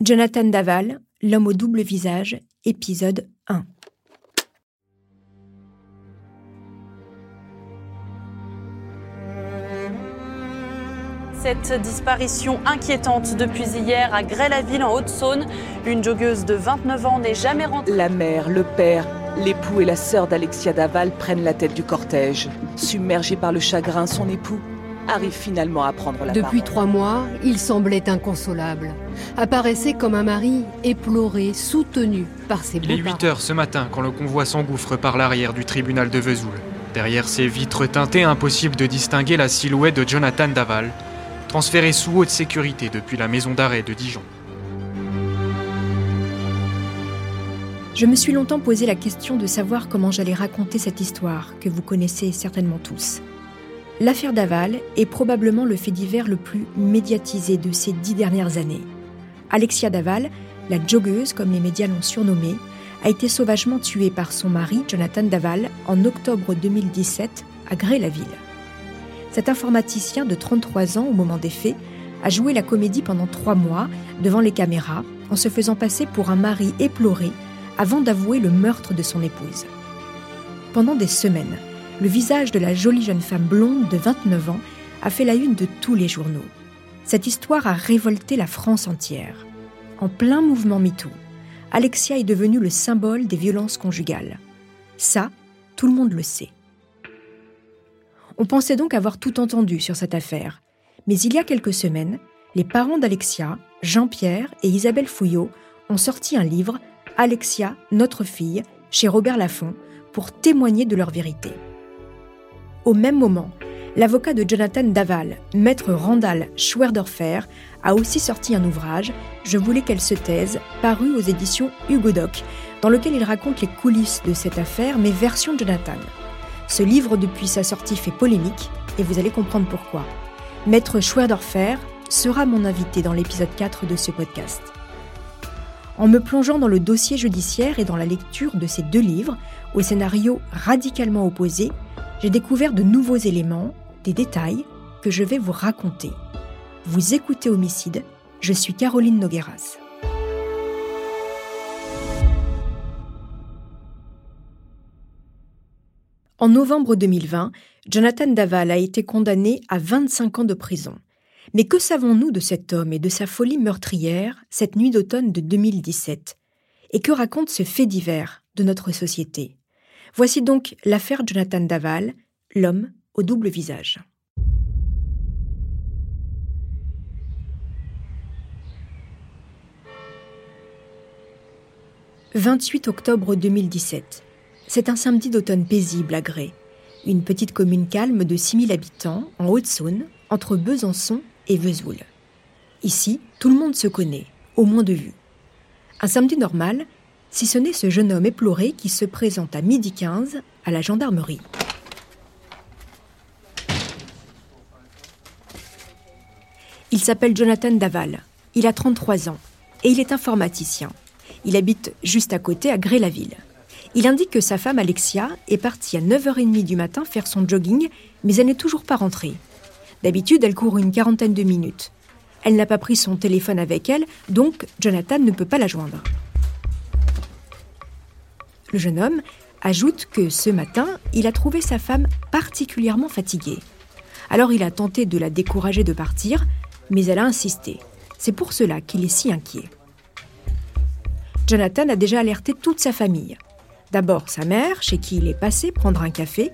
Jonathan Daval, L'homme au double visage, épisode 1. Cette disparition inquiétante depuis hier à Grès-la-Ville en Haute-Saône. Une joggeuse de 29 ans n'est jamais rentrée. La mère, le père, l'époux et la sœur d'Alexia Daval prennent la tête du cortège. Submergé par le chagrin, son époux arrive finalement à prendre la Depuis parole. trois mois, il semblait inconsolable. Apparaissait comme un mari éploré, soutenu par ses Il est beaux-parents. 8 heures ce matin quand le convoi s'engouffre par l'arrière du tribunal de Vesoul. Derrière ces vitres teintées, impossible de distinguer la silhouette de Jonathan Daval, transféré sous haute sécurité depuis la maison d'arrêt de Dijon. Je me suis longtemps posé la question de savoir comment j'allais raconter cette histoire que vous connaissez certainement tous. L'affaire Daval est probablement le fait divers le plus médiatisé de ces dix dernières années. Alexia Daval, la joggeuse comme les médias l'ont surnommée, a été sauvagement tuée par son mari, Jonathan Daval, en octobre 2017 à Grès-la-Ville. Cet informaticien de 33 ans au moment des faits a joué la comédie pendant trois mois devant les caméras en se faisant passer pour un mari éploré avant d'avouer le meurtre de son épouse. Pendant des semaines, le visage de la jolie jeune femme blonde de 29 ans a fait la une de tous les journaux. Cette histoire a révolté la France entière. En plein mouvement MeToo, Alexia est devenue le symbole des violences conjugales. Ça, tout le monde le sait. On pensait donc avoir tout entendu sur cette affaire. Mais il y a quelques semaines, les parents d'Alexia, Jean-Pierre et Isabelle Fouillot, ont sorti un livre, Alexia, notre fille, chez Robert Laffont, pour témoigner de leur vérité. Au même moment, l'avocat de Jonathan Daval, maître Randall Schwerdorfer, a aussi sorti un ouvrage, Je voulais qu'elle se taise, paru aux éditions Hugo Doc, dans lequel il raconte les coulisses de cette affaire, mais version Jonathan. Ce livre, depuis sa sortie, fait polémique, et vous allez comprendre pourquoi. Maître Schwerdorfer sera mon invité dans l'épisode 4 de ce podcast. En me plongeant dans le dossier judiciaire et dans la lecture de ces deux livres, au scénario radicalement opposé, j'ai découvert de nouveaux éléments, des détails que je vais vous raconter. Vous écoutez Homicide, je suis Caroline Nogueras. En novembre 2020, Jonathan Daval a été condamné à 25 ans de prison. Mais que savons-nous de cet homme et de sa folie meurtrière cette nuit d'automne de 2017 Et que raconte ce fait divers de notre société? Voici donc l'affaire Jonathan Daval, l'homme au double visage. « 28 octobre 2017. C'est un samedi d'automne paisible à Grès, une petite commune calme de 6000 habitants en Haute-Saône, entre Besançon et Vesoul. Ici, tout le monde se connaît, au moins de vue. Un samedi normal, si ce n'est ce jeune homme éploré qui se présente à midi 15 à la gendarmerie. Il s'appelle Jonathan Daval, il a 33 ans et il est informaticien. Il habite juste à côté à Grès-la-Ville. Il indique que sa femme Alexia est partie à 9h30 du matin faire son jogging, mais elle n'est toujours pas rentrée. D'habitude, elle court une quarantaine de minutes. Elle n'a pas pris son téléphone avec elle, donc Jonathan ne peut pas la joindre. Le jeune homme ajoute que ce matin, il a trouvé sa femme particulièrement fatiguée. Alors il a tenté de la décourager de partir, mais elle a insisté. C'est pour cela qu'il est si inquiet. Jonathan a déjà alerté toute sa famille. D'abord sa mère, chez qui il est passé prendre un café,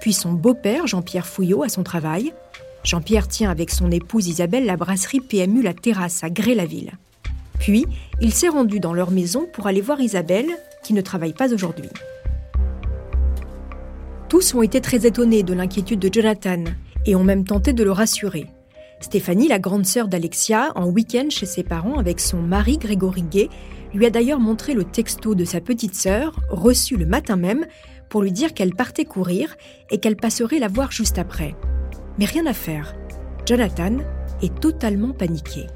puis son beau-père, Jean-Pierre Fouillot, à son travail. Jean-Pierre tient avec son épouse Isabelle la brasserie PMU La Terrasse à Grès-la-Ville. Puis, il s'est rendu dans leur maison pour aller voir Isabelle, qui ne travaille pas aujourd'hui. Tous ont été très étonnés de l'inquiétude de Jonathan et ont même tenté de le rassurer. Stéphanie, la grande sœur d'Alexia, en week-end chez ses parents avec son mari Grégory Gay, lui a d'ailleurs montré le texto de sa petite sœur, reçu le matin même, pour lui dire qu'elle partait courir et qu'elle passerait la voir juste après. Mais rien à faire. Jonathan est totalement paniqué.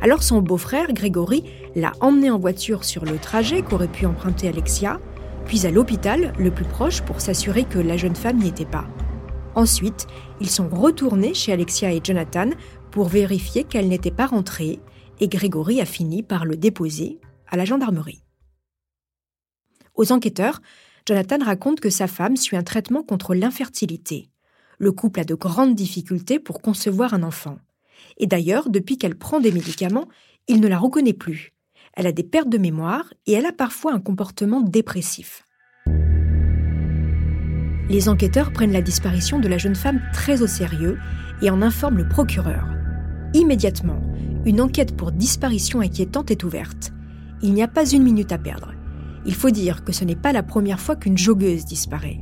Alors son beau-frère, Grégory, l'a emmené en voiture sur le trajet qu'aurait pu emprunter Alexia, puis à l'hôpital, le plus proche, pour s'assurer que la jeune femme n'y était pas. Ensuite, ils sont retournés chez Alexia et Jonathan pour vérifier qu'elle n'était pas rentrée, et Grégory a fini par le déposer à la gendarmerie. Aux enquêteurs, Jonathan raconte que sa femme suit un traitement contre l'infertilité. Le couple a de grandes difficultés pour concevoir un enfant. Et d'ailleurs, depuis qu'elle prend des médicaments, il ne la reconnaît plus. Elle a des pertes de mémoire et elle a parfois un comportement dépressif. Les enquêteurs prennent la disparition de la jeune femme très au sérieux et en informent le procureur. Immédiatement, une enquête pour disparition inquiétante est ouverte. Il n'y a pas une minute à perdre. Il faut dire que ce n'est pas la première fois qu'une joggeuse disparaît.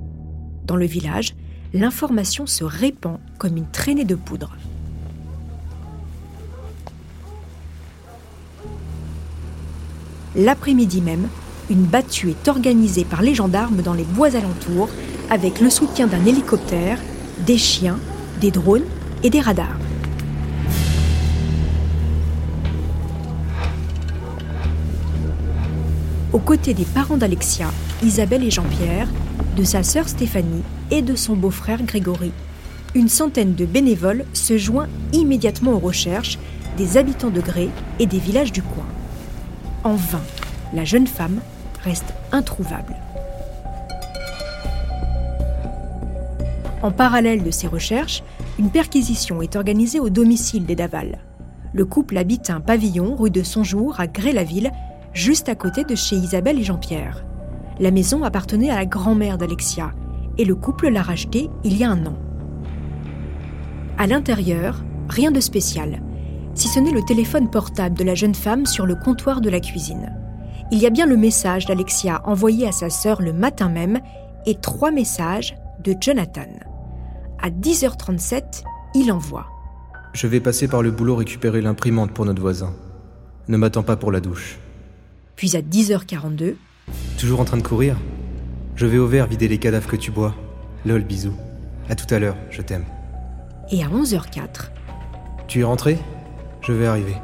Dans le village, l'information se répand comme une traînée de poudre. L'après-midi même, une battue est organisée par les gendarmes dans les bois alentours avec le soutien d'un hélicoptère, des chiens, des drones et des radars. Aux côtés des parents d'Alexia, Isabelle et Jean-Pierre, de sa sœur Stéphanie et de son beau-frère Grégory, une centaine de bénévoles se joint immédiatement aux recherches des habitants de Gré et des villages du coin. En vain, la jeune femme reste introuvable. En parallèle de ces recherches, une perquisition est organisée au domicile des Daval. Le couple habite un pavillon rue de Sonjour à Gré-la-Ville, juste à côté de chez Isabelle et Jean-Pierre. La maison appartenait à la grand-mère d'Alexia et le couple l'a rachetée il y a un an. À l'intérieur, rien de spécial si ce n'est le téléphone portable de la jeune femme sur le comptoir de la cuisine. Il y a bien le message d'Alexia envoyé à sa sœur le matin même et trois messages de Jonathan. À 10h37, il envoie. Je vais passer par le boulot récupérer l'imprimante pour notre voisin. Ne m'attends pas pour la douche. Puis à 10h42. Toujours en train de courir? Je vais au verre vider les cadavres que tu bois. Lol, bisous. À tout à l'heure, je t'aime. Et à 11h04. Tu es rentré? Je vais arriver.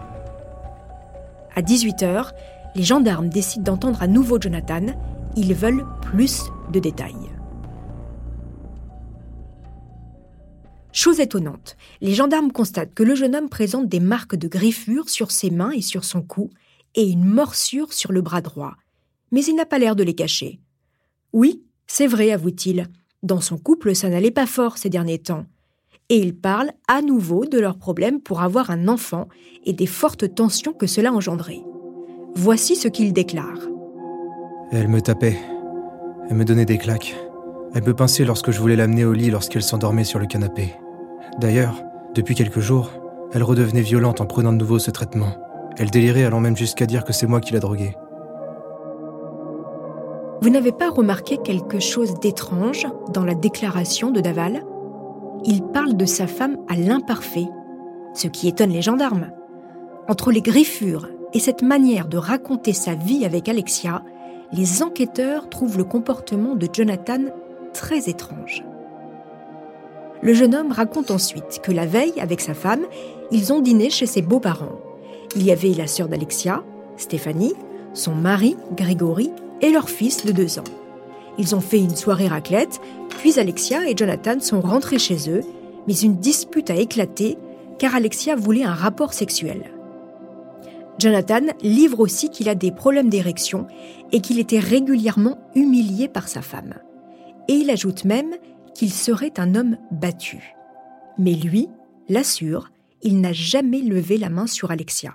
À 18h, les gendarmes décident d'entendre à nouveau Jonathan. Ils veulent plus de détails. Chose étonnante, les gendarmes constatent que le jeune homme présente des marques de griffures sur ses mains et sur son cou et une morsure sur le bras droit. Mais il n'a pas l'air de les cacher. Oui, c'est vrai, avoue-t-il. Dans son couple, ça n'allait pas fort ces derniers temps et ils parlent à nouveau de leurs problèmes pour avoir un enfant et des fortes tensions que cela engendrait. Voici ce qu'ils déclarent. Elle me tapait. Elle me donnait des claques. Elle me pinçait lorsque je voulais l'amener au lit lorsqu'elle s'endormait sur le canapé. D'ailleurs, depuis quelques jours, elle redevenait violente en prenant de nouveau ce traitement. Elle délirait allant même jusqu'à dire que c'est moi qui la droguée. Vous n'avez pas remarqué quelque chose d'étrange dans la déclaration de Daval? Il parle de sa femme à l'imparfait, ce qui étonne les gendarmes. Entre les griffures et cette manière de raconter sa vie avec Alexia, les enquêteurs trouvent le comportement de Jonathan très étrange. Le jeune homme raconte ensuite que la veille, avec sa femme, ils ont dîné chez ses beaux-parents. Il y avait la sœur d'Alexia, Stéphanie, son mari, Grégory, et leur fils de deux ans. Ils ont fait une soirée raclette, puis Alexia et Jonathan sont rentrés chez eux, mais une dispute a éclaté car Alexia voulait un rapport sexuel. Jonathan livre aussi qu'il a des problèmes d'érection et qu'il était régulièrement humilié par sa femme. Et il ajoute même qu'il serait un homme battu. Mais lui l'assure, il n'a jamais levé la main sur Alexia.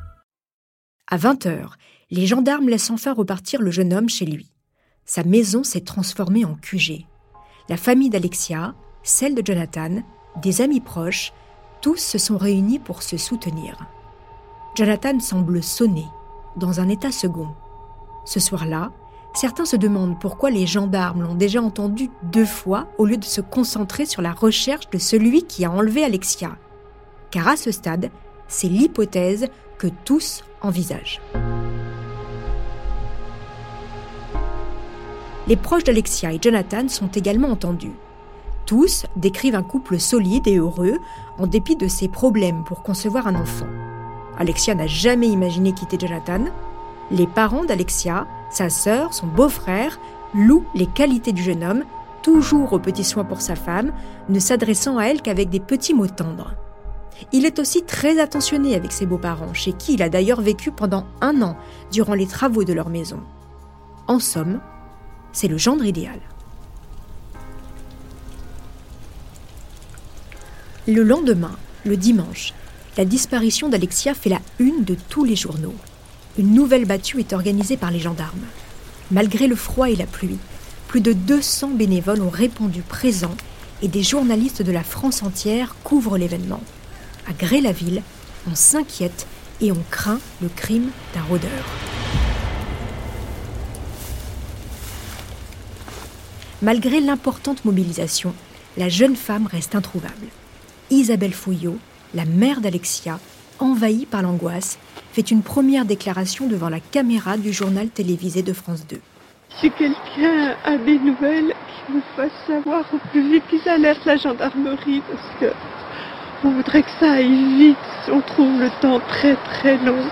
À 20h, les gendarmes laissent enfin repartir le jeune homme chez lui. Sa maison s'est transformée en QG. La famille d'Alexia, celle de Jonathan, des amis proches, tous se sont réunis pour se soutenir. Jonathan semble sonner, dans un état second. Ce soir-là, certains se demandent pourquoi les gendarmes l'ont déjà entendu deux fois au lieu de se concentrer sur la recherche de celui qui a enlevé Alexia. Car à ce stade, c'est l'hypothèse que tous envisagent. Les proches d'Alexia et Jonathan sont également entendus. Tous décrivent un couple solide et heureux en dépit de ses problèmes pour concevoir un enfant. Alexia n'a jamais imaginé quitter Jonathan. Les parents d'Alexia, sa sœur, son beau-frère, louent les qualités du jeune homme, toujours aux petits soins pour sa femme, ne s'adressant à elle qu'avec des petits mots tendres. Il est aussi très attentionné avec ses beaux-parents, chez qui il a d'ailleurs vécu pendant un an durant les travaux de leur maison. En somme, c'est le gendre idéal. Le lendemain, le dimanche, la disparition d'Alexia fait la une de tous les journaux. Une nouvelle battue est organisée par les gendarmes. Malgré le froid et la pluie, plus de 200 bénévoles ont répondu présents et des journalistes de la France entière couvrent l'événement. À Gré-la-Ville, on s'inquiète et on craint le crime d'un rôdeur. Malgré l'importante mobilisation, la jeune femme reste introuvable. Isabelle Fouillot, la mère d'Alexia, envahie par l'angoisse, fait une première déclaration devant la caméra du journal télévisé de France 2. Si quelqu'un a des nouvelles, qu'il me fasse savoir au plus vite qu'ils alertent la gendarmerie parce que on voudrait que ça aille vite. On trouve le temps très très long.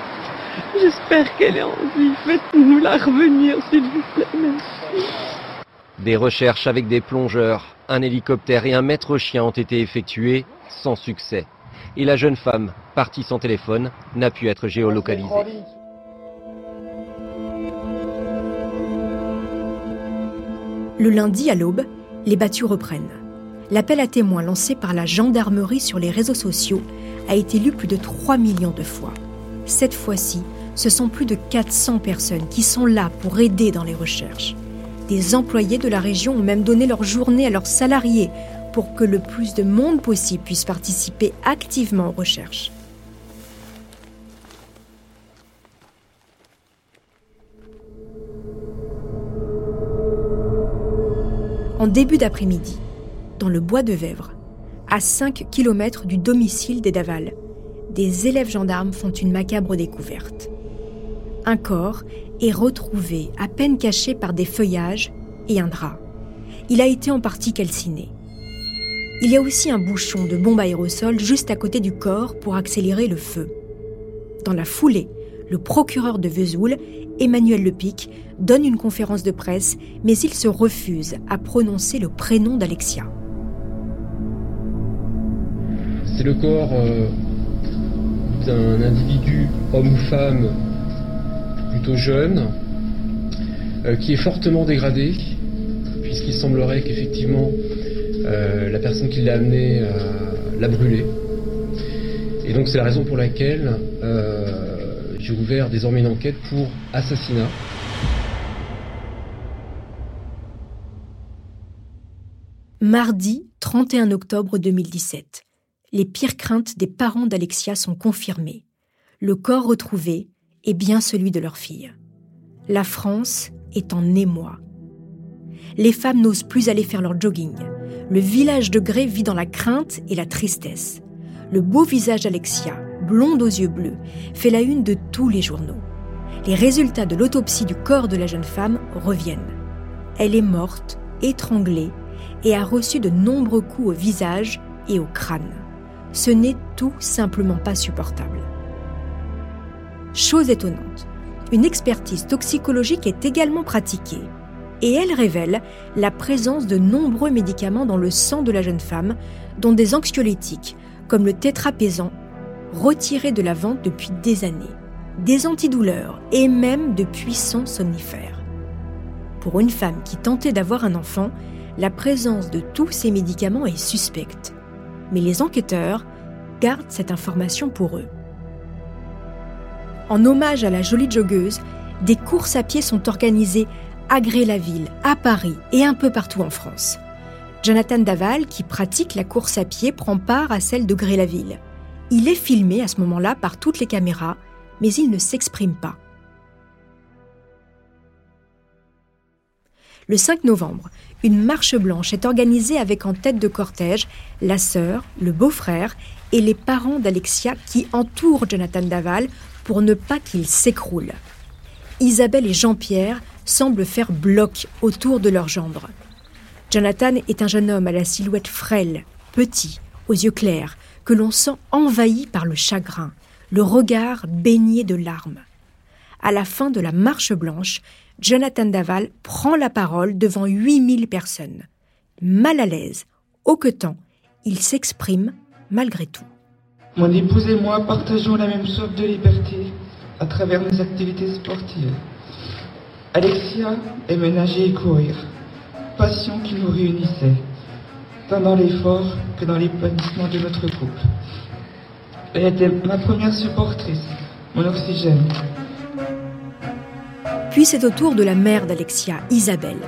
J'espère qu'elle est en vie. Faites-nous la revenir, s'il vous plaît. Merci. Des recherches avec des plongeurs, un hélicoptère et un maître chien ont été effectuées sans succès. Et la jeune femme, partie sans téléphone, n'a pu être géolocalisée. Le lundi à l'aube, les battues reprennent. L'appel à témoins lancé par la gendarmerie sur les réseaux sociaux a été lu plus de 3 millions de fois. Cette fois-ci, ce sont plus de 400 personnes qui sont là pour aider dans les recherches. Des employés de la région ont même donné leur journée à leurs salariés pour que le plus de monde possible puisse participer activement aux recherches. En début d'après-midi, dans le bois de Vèvre, à 5 km du domicile des Daval, des élèves gendarmes font une macabre découverte. Un corps est retrouvé à peine caché par des feuillages et un drap. Il a été en partie calciné. Il y a aussi un bouchon de bombe aérosol juste à côté du corps pour accélérer le feu. Dans la foulée, le procureur de Vesoul, Emmanuel Lepic, donne une conférence de presse, mais il se refuse à prononcer le prénom d'Alexia. C'est le corps euh, d'un individu, homme ou femme, plutôt jeune, euh, qui est fortement dégradé, puisqu'il semblerait qu'effectivement euh, la personne qui l'a amené l'a brûlé. Et donc c'est la raison pour laquelle j'ai ouvert désormais une enquête pour assassinat. Mardi 31 octobre 2017. Les pires craintes des parents d'Alexia sont confirmées. Le corps retrouvé est bien celui de leur fille. La France est en émoi. Les femmes n'osent plus aller faire leur jogging. Le village de Gré vit dans la crainte et la tristesse. Le beau visage d'Alexia, blonde aux yeux bleus, fait la une de tous les journaux. Les résultats de l'autopsie du corps de la jeune femme reviennent. Elle est morte, étranglée, et a reçu de nombreux coups au visage et au crâne. Ce n'est tout simplement pas supportable. Chose étonnante, une expertise toxicologique est également pratiquée et elle révèle la présence de nombreux médicaments dans le sang de la jeune femme, dont des anxiolytiques comme le tétrapésan, retirés de la vente depuis des années, des antidouleurs et même de puissants somnifères. Pour une femme qui tentait d'avoir un enfant, la présence de tous ces médicaments est suspecte. Mais les enquêteurs gardent cette information pour eux. En hommage à la jolie joggeuse, des courses à pied sont organisées à Gré-la-Ville, à Paris et un peu partout en France. Jonathan Daval, qui pratique la course à pied, prend part à celle de Gré-la-Ville. Il est filmé à ce moment-là par toutes les caméras, mais il ne s'exprime pas. Le 5 novembre, une marche blanche est organisée avec en tête de cortège la sœur, le beau-frère et les parents d'Alexia qui entourent Jonathan Daval pour ne pas qu'il s'écroule. Isabelle et Jean-Pierre semblent faire bloc autour de leur gendre. Jonathan est un jeune homme à la silhouette frêle, petit, aux yeux clairs, que l'on sent envahi par le chagrin, le regard baigné de larmes. À la fin de la marche blanche, Jonathan Daval prend la parole devant 8000 personnes. Mal à l'aise, hoquetant, il s'exprime malgré tout. Mon épouse et moi partageons la même soif de liberté à travers nos activités sportives. Alexia aime nager et courir, passion qui nous réunissait, tant dans l'effort que dans l'épanouissement de notre couple. Elle était ma première supportrice, mon oxygène, puis c'est au tour de la mère d'Alexia, Isabelle.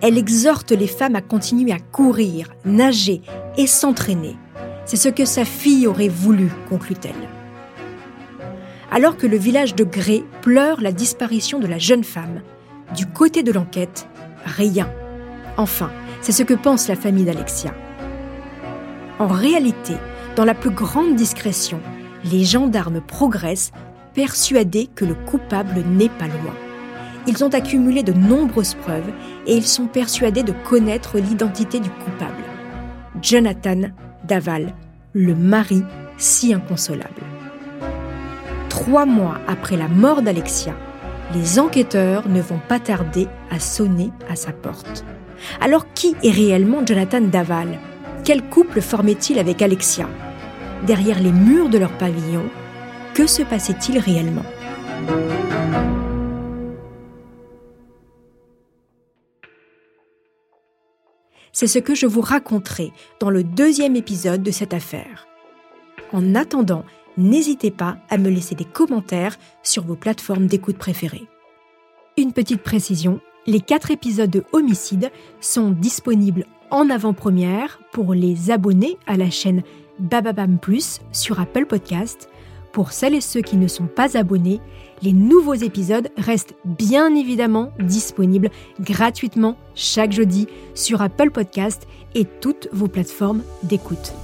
Elle exhorte les femmes à continuer à courir, nager et s'entraîner. C'est ce que sa fille aurait voulu, conclut-elle. Alors que le village de Gré pleure la disparition de la jeune femme, du côté de l'enquête, rien. Enfin, c'est ce que pense la famille d'Alexia. En réalité, dans la plus grande discrétion, les gendarmes progressent, persuadés que le coupable n'est pas loin. Ils ont accumulé de nombreuses preuves et ils sont persuadés de connaître l'identité du coupable. Jonathan Daval, le mari si inconsolable. Trois mois après la mort d'Alexia, les enquêteurs ne vont pas tarder à sonner à sa porte. Alors qui est réellement Jonathan Daval? Quel couple formait-il avec Alexia? Derrière les murs de leur pavillon, que se passait-il réellement? C'est ce que je vous raconterai dans le deuxième épisode de cette affaire. En attendant, n'hésitez pas à me laisser des commentaires sur vos plateformes d'écoute préférées. Une petite précision, les quatre épisodes de Homicide sont disponibles en avant-première pour les abonnés à la chaîne Bababam Plus sur Apple Podcast. Pour celles et ceux qui ne sont pas abonnés, les nouveaux épisodes restent bien évidemment disponibles gratuitement chaque jeudi sur Apple Podcast et toutes vos plateformes d'écoute.